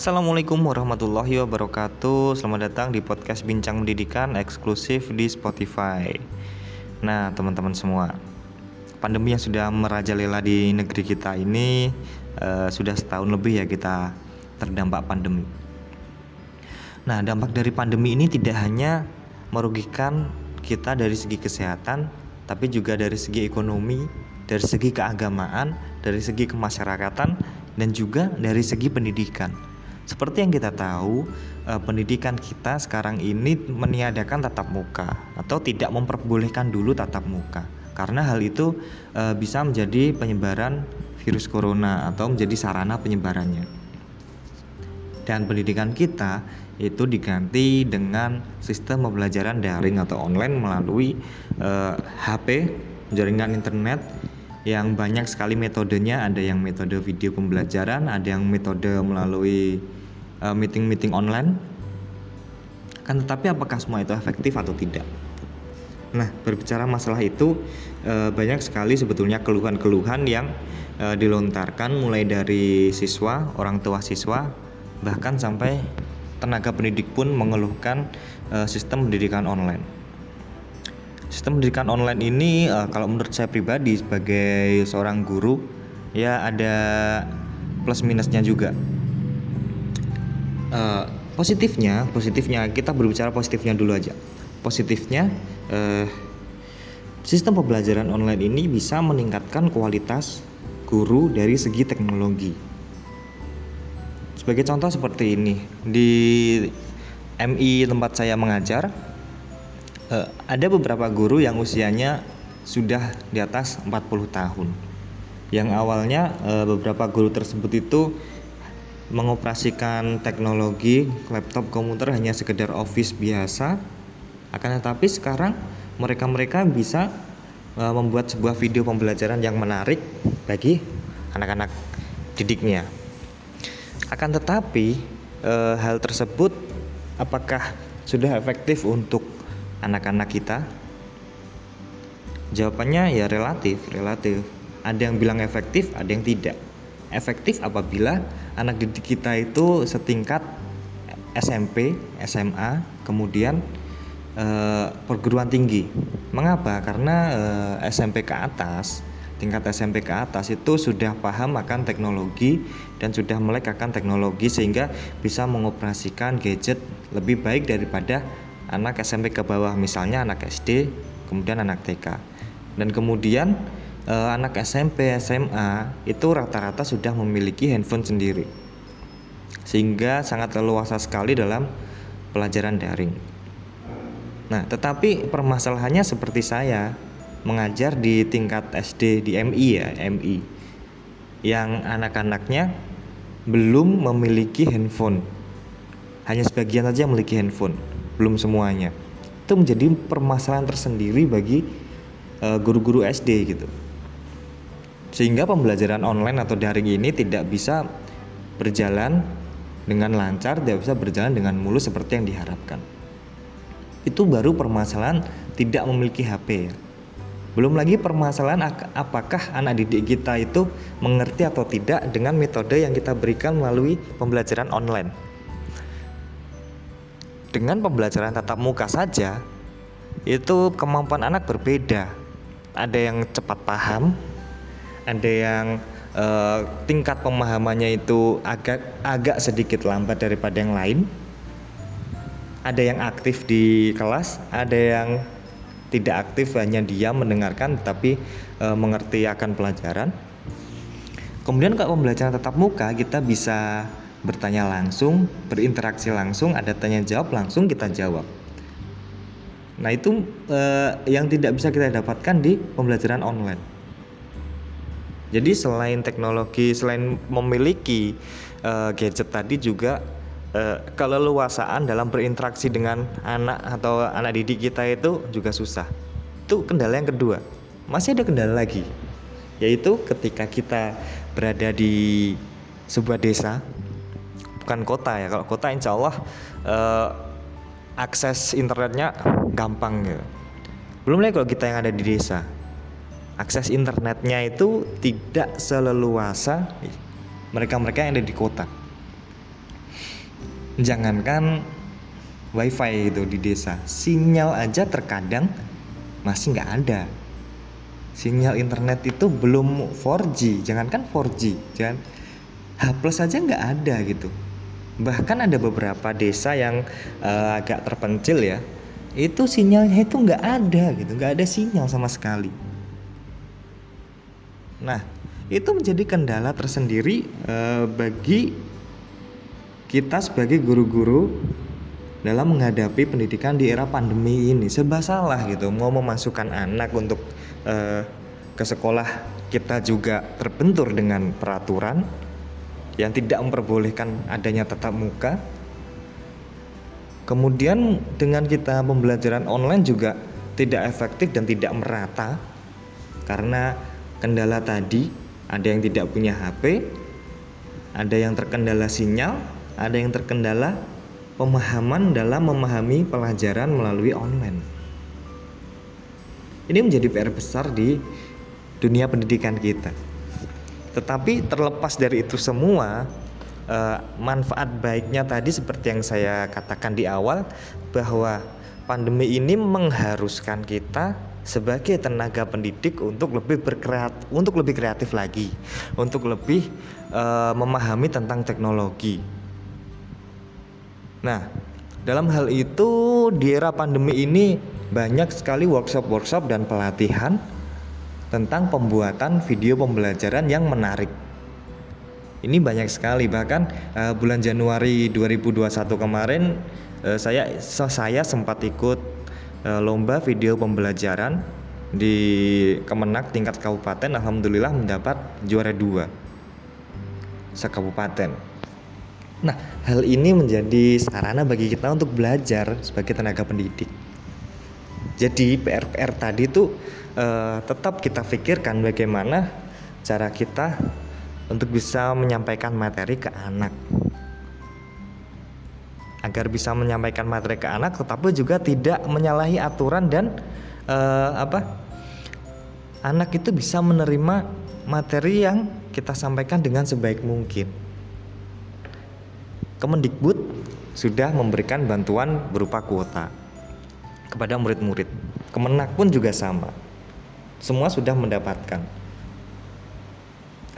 Assalamualaikum warahmatullahi wabarakatuh. Selamat datang di podcast Bincang Pendidikan eksklusif di Spotify. Nah teman-teman semua Pandemi yang sudah merajalela di negeri kita ini uh, Sudah setahun lebih ya kita terdampak pandemi. Nah dampak dari pandemi ini tidak hanya merugikan kita dari segi kesehatan Tapi juga dari segi ekonomi, dari segi keagamaan, dari segi kemasyarakatan dan juga dari segi pendidikan seperti yang kita tahu, eh, pendidikan kita sekarang ini meniadakan tatap muka atau tidak memperbolehkan dulu tatap muka. Karena hal itu eh, bisa menjadi penyebaran virus corona atau menjadi sarana penyebarannya. Dan pendidikan kita itu diganti dengan sistem pembelajaran daring atau online melalui eh, HP, jaringan internet yang banyak sekali metodenya ada yang metode video pembelajaran ada yang metode melalui meeting-meeting online. Kan tetapi apakah semua itu efektif atau tidak? Nah berbicara masalah itu eh, banyak sekali sebetulnya keluhan-keluhan yang eh, dilontarkan mulai dari siswa orang tua siswa bahkan sampai tenaga pendidik pun mengeluhkan sistem pendidikan online. Sistem pendidikan online ini kalau menurut saya pribadi sebagai seorang guru ya ada plus minusnya juga uh, positifnya positifnya kita berbicara positifnya dulu aja. Positifnya uh, sistem pembelajaran online ini bisa meningkatkan kualitas guru dari segi teknologi. Sebagai contoh seperti ini di MI tempat saya mengajar uh, ada beberapa guru yang usianya sudah di atas 40 tahun. Yang awalnya beberapa guru tersebut itu mengoperasikan teknologi laptop komputer hanya sekedar office biasa. Akan tetapi sekarang mereka-mereka bisa uh, membuat sebuah video pembelajaran yang menarik bagi anak-anak didiknya. Akan tetapi uh, hal tersebut apakah sudah efektif untuk anak-anak kita? Jawabannya ya relatif relatif. Ada yang bilang efektif ada yang tidak efektif apabila anak didik kita itu setingkat SMP, SMA, kemudian eh, perguruan tinggi. Mengapa? Karena eh, SMP ke atas, tingkat SMP ke atas itu sudah paham akan teknologi dan sudah melek akan teknologi sehingga bisa mengoperasikan gadget lebih baik daripada anak SMP ke bawah, misalnya anak SD, kemudian anak TK. Dan kemudian eh, anak SMP, SMA itu rata-rata sudah memiliki handphone sendiri sehingga sangat leluasa sekali dalam pelajaran daring. Nah, tetapi permasalahannya seperti saya mengajar di tingkat SD di MI ya, MI. Yang anak-anaknya belum memiliki handphone. Hanya sebagian saja memiliki handphone, belum semuanya. Itu menjadi permasalahan tersendiri bagi uh, guru-guru SD gitu. Sehingga pembelajaran online atau daring ini tidak bisa berjalan dengan lancar tidak bisa berjalan dengan mulus seperti yang diharapkan itu baru permasalahan tidak memiliki HP belum lagi permasalahan apakah anak didik kita itu mengerti atau tidak dengan metode yang kita berikan melalui pembelajaran online. Dengan pembelajaran tatap muka saja, itu kemampuan anak berbeda. Ada yang cepat paham, ada yang uh, tingkat pemahamannya itu agak agak sedikit lambat daripada yang lain. Ada yang aktif di kelas, ada yang tidak aktif hanya diam mendengarkan tapi uh, mengerti akan pelajaran. Kemudian kalau pembelajaran tetap muka kita bisa bertanya langsung, berinteraksi langsung, ada tanya jawab langsung kita jawab. Nah itu uh, yang tidak bisa kita dapatkan di pembelajaran online. Jadi selain teknologi, selain memiliki uh, gadget tadi juga uh, keleluasaan dalam berinteraksi dengan anak atau anak didik kita itu juga susah. Itu kendala yang kedua. Masih ada kendala lagi, yaitu ketika kita berada di sebuah desa, bukan kota ya. Kalau kota insya Allah uh, akses internetnya gampang gitu. Belum lagi kalau kita yang ada di desa akses internetnya itu tidak seleluasa mereka-mereka yang ada di kota. jangankan wifi itu di desa sinyal aja terkadang masih nggak ada. Sinyal internet itu belum 4G jangankan 4G jangan H plus aja nggak ada gitu. Bahkan ada beberapa desa yang uh, agak terpencil ya itu sinyalnya itu nggak ada gitu nggak ada sinyal sama sekali nah itu menjadi kendala tersendiri uh, bagi kita sebagai guru-guru dalam menghadapi pendidikan di era pandemi ini. Serba salah gitu mau memasukkan anak untuk uh, ke sekolah kita juga terbentur dengan peraturan yang tidak memperbolehkan adanya tatap muka. Kemudian dengan kita pembelajaran online juga tidak efektif dan tidak merata karena kendala tadi ada yang tidak punya HP ada yang terkendala sinyal ada yang terkendala pemahaman dalam memahami pelajaran melalui online. Ini menjadi PR besar di dunia pendidikan kita. Tetapi terlepas dari itu semua, eh, manfaat baiknya tadi seperti yang saya katakan di awal bahwa pandemi ini mengharuskan kita sebagai tenaga pendidik untuk lebih berkreatif untuk lebih kreatif lagi. Untuk lebih uh, memahami tentang teknologi. Nah, dalam hal itu di era pandemi ini banyak sekali workshop-workshop dan pelatihan tentang pembuatan video pembelajaran yang menarik. Ini banyak sekali. Bahkan uh, bulan Januari 2021 kemarin uh, saya saya sempat ikut lomba video pembelajaran di Kemenak tingkat kabupaten alhamdulillah mendapat juara dua sekabupaten Nah, hal ini menjadi sarana bagi kita untuk belajar sebagai tenaga pendidik. Jadi PR-PR tadi itu eh, tetap kita pikirkan bagaimana cara kita untuk bisa menyampaikan materi ke anak. Agar bisa menyampaikan materi ke anak tetapi juga tidak menyalahi aturan dan eh, apa? Anak itu bisa menerima materi yang kita sampaikan dengan sebaik mungkin. Kemendikbud sudah memberikan bantuan berupa kuota kepada murid-murid. Kemenak pun juga sama. Semua sudah mendapatkan.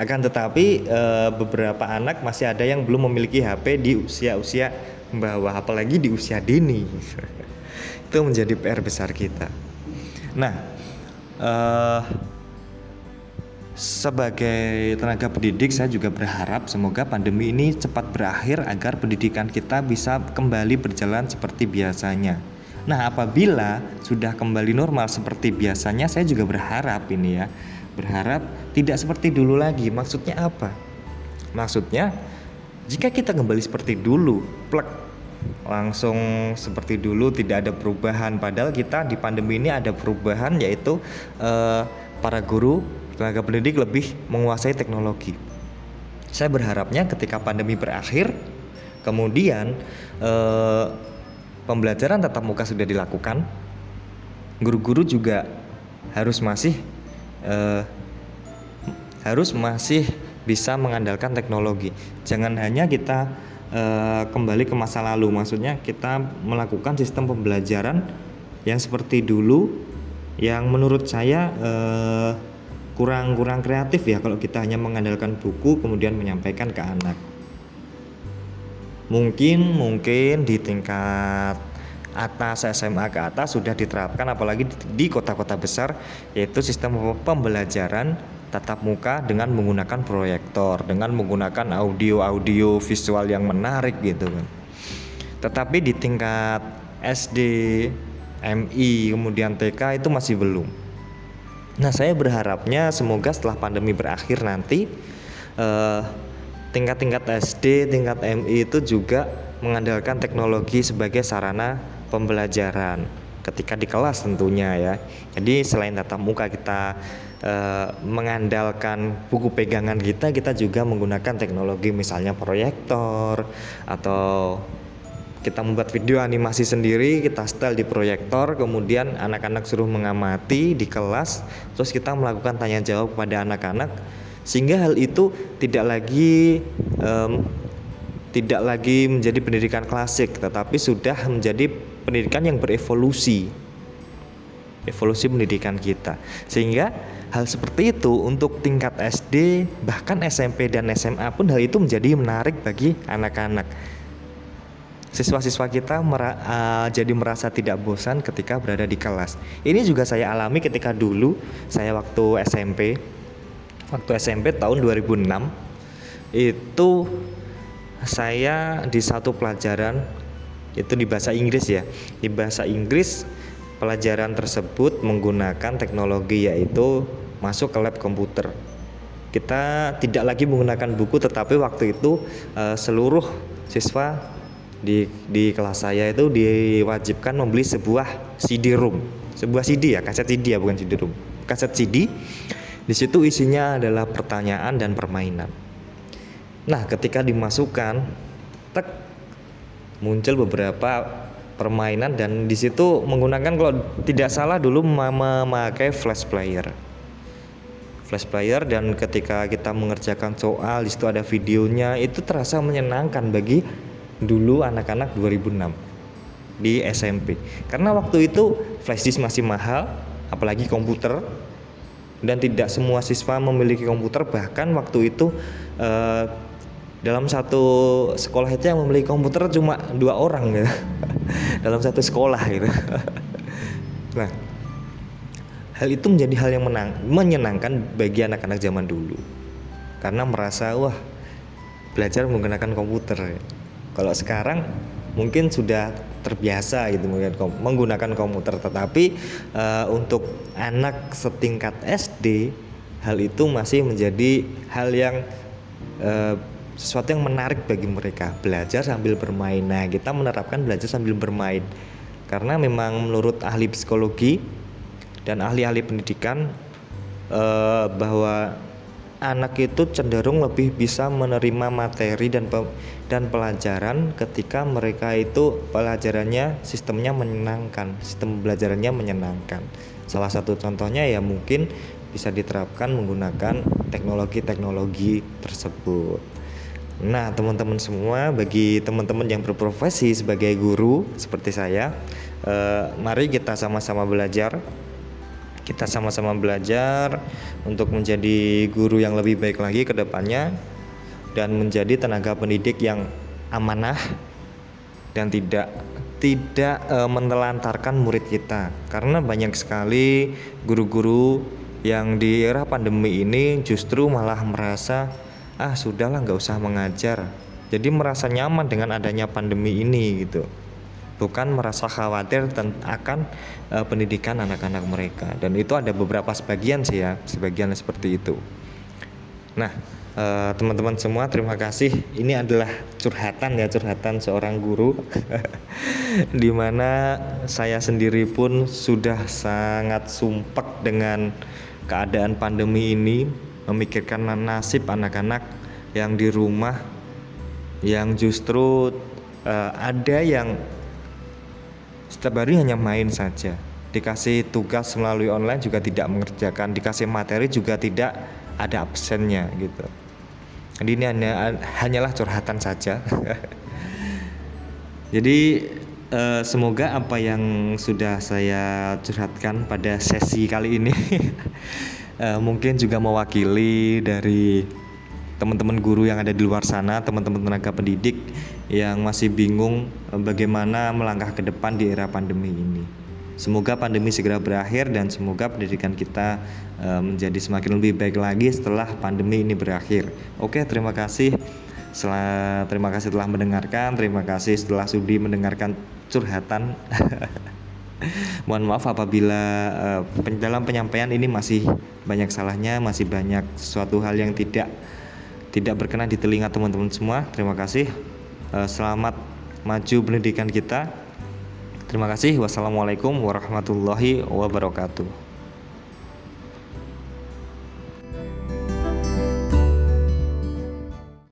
Akan tetapi e, beberapa anak masih ada yang belum memiliki HP di usia-usia bawah, apalagi di usia dini. Itu menjadi PR besar kita. Nah, e, sebagai tenaga pendidik, saya juga berharap semoga pandemi ini cepat berakhir agar pendidikan kita bisa kembali berjalan seperti biasanya. Nah, apabila sudah kembali normal seperti biasanya, saya juga berharap ini ya, berharap tidak seperti dulu lagi. Maksudnya apa? Maksudnya, jika kita kembali seperti dulu, plek langsung seperti dulu tidak ada perubahan padahal kita di pandemi ini ada perubahan yaitu eh, para guru tenaga pendidik lebih menguasai teknologi. Saya berharapnya ketika pandemi berakhir, kemudian eh, pembelajaran tatap muka sudah dilakukan, guru-guru juga harus masih eh, harus masih bisa mengandalkan teknologi. Jangan hanya kita eh, kembali ke masa lalu, maksudnya kita melakukan sistem pembelajaran yang seperti dulu, yang menurut saya eh, kurang kurang kreatif ya kalau kita hanya mengandalkan buku kemudian menyampaikan ke anak mungkin mungkin di tingkat atas SMA ke atas sudah diterapkan apalagi di kota-kota besar yaitu sistem pembelajaran tatap muka dengan menggunakan proyektor dengan menggunakan audio-audio visual yang menarik gitu kan. Tetapi di tingkat SD, MI, kemudian TK itu masih belum. Nah, saya berharapnya semoga setelah pandemi berakhir nanti eh, tingkat-tingkat SD, tingkat MI itu juga mengandalkan teknologi sebagai sarana pembelajaran ketika di kelas tentunya ya. Jadi selain tatap muka kita eh, mengandalkan buku pegangan kita, kita juga menggunakan teknologi misalnya proyektor atau kita membuat video animasi sendiri kita setel di proyektor kemudian anak-anak suruh mengamati di kelas terus kita melakukan tanya jawab kepada anak-anak sehingga hal itu tidak lagi um, tidak lagi menjadi pendidikan klasik tetapi sudah menjadi pendidikan yang berevolusi evolusi pendidikan kita sehingga hal seperti itu untuk tingkat SD bahkan SMP dan SMA pun hal itu menjadi menarik bagi anak-anak siswa-siswa kita mera uh, jadi merasa tidak bosan ketika berada di kelas. Ini juga saya alami ketika dulu saya waktu SMP. Waktu SMP tahun 2006 itu saya di satu pelajaran itu di bahasa Inggris ya. Di bahasa Inggris pelajaran tersebut menggunakan teknologi yaitu masuk ke lab komputer. Kita tidak lagi menggunakan buku tetapi waktu itu uh, seluruh siswa di di kelas saya itu diwajibkan membeli sebuah CD-ROM sebuah CD ya kaset CD ya bukan CD-ROM kaset CD di situ isinya adalah pertanyaan dan permainan nah ketika dimasukkan tek muncul beberapa permainan dan di situ menggunakan kalau tidak salah dulu memakai flash player. Flash player dan ketika kita mengerjakan soal di situ ada videonya itu terasa menyenangkan bagi dulu anak-anak 2006 di SMP karena waktu itu flash disk masih mahal apalagi komputer dan tidak semua siswa memiliki komputer. Bahkan waktu itu eh, dalam satu sekolah itu yang memiliki komputer cuma dua orang gitu. Dalam satu sekolah gitu. Nah hal itu menjadi hal yang menang, menyenangkan bagi anak-anak zaman dulu. Karena merasa wah belajar menggunakan komputer. Kalau sekarang mungkin sudah terbiasa gitu menggunakan komputer. Tetapi uh, untuk anak setingkat SD hal itu masih menjadi hal yang uh, sesuatu yang menarik bagi mereka belajar sambil bermain nah kita menerapkan belajar sambil bermain karena memang menurut ahli psikologi dan ahli-ahli pendidikan uh, bahwa anak itu cenderung lebih bisa menerima materi dan pe dan pelajaran ketika mereka itu pelajarannya sistemnya menyenangkan, sistem belajarannya menyenangkan. Salah satu contohnya ya mungkin bisa diterapkan menggunakan teknologi-teknologi tersebut. Nah, teman-teman semua, bagi teman-teman yang berprofesi sebagai guru seperti saya, eh, mari kita sama-sama belajar. Kita sama-sama belajar untuk menjadi guru yang lebih baik lagi ke depannya dan menjadi tenaga pendidik yang amanah dan tidak tidak e, menelantarkan murid kita. Karena banyak sekali guru-guru yang di era pandemi ini justru malah merasa ah sudahlah nggak usah mengajar. Jadi merasa nyaman dengan adanya pandemi ini gitu. Bukan merasa khawatir akan uh, pendidikan anak-anak mereka. Dan itu ada beberapa sebagian sih ya sebagian seperti itu. Nah uh, teman-teman semua terima kasih. Ini adalah curhatan ya curhatan seorang guru. Di mana saya sendiri pun sudah sangat sumpek dengan keadaan pandemi ini memikirkan nasib anak-anak yang di rumah yang justru uh, ada yang setiap hari hanya main saja. Dikasih tugas melalui online juga tidak mengerjakan, dikasih materi juga tidak ada absennya gitu. Jadi ini hanya hanyalah curhatan saja. Jadi eh, semoga apa yang sudah saya curhatkan pada sesi kali ini eh, mungkin juga mewakili dari teman-teman guru yang ada di luar sana, teman-teman tenaga pendidik yang masih bingung eh, bagaimana melangkah ke depan di era pandemi ini. Semoga pandemi segera berakhir dan semoga pendidikan kita eh, menjadi semakin lebih baik lagi setelah pandemi ini berakhir. Oke, terima kasih. Terima kasih telah mendengarkan, terima kasih setelah sudi mendengarkan curhatan. Mohon maaf apabila uh, dalam penyampaian ini masih banyak salahnya, masih banyak suatu hal yang tidak tidak berkenan di telinga teman-teman semua. Terima kasih. Eh, selamat maju pendidikan kita. Terima kasih. Wassalamualaikum warahmatullahi wabarakatuh.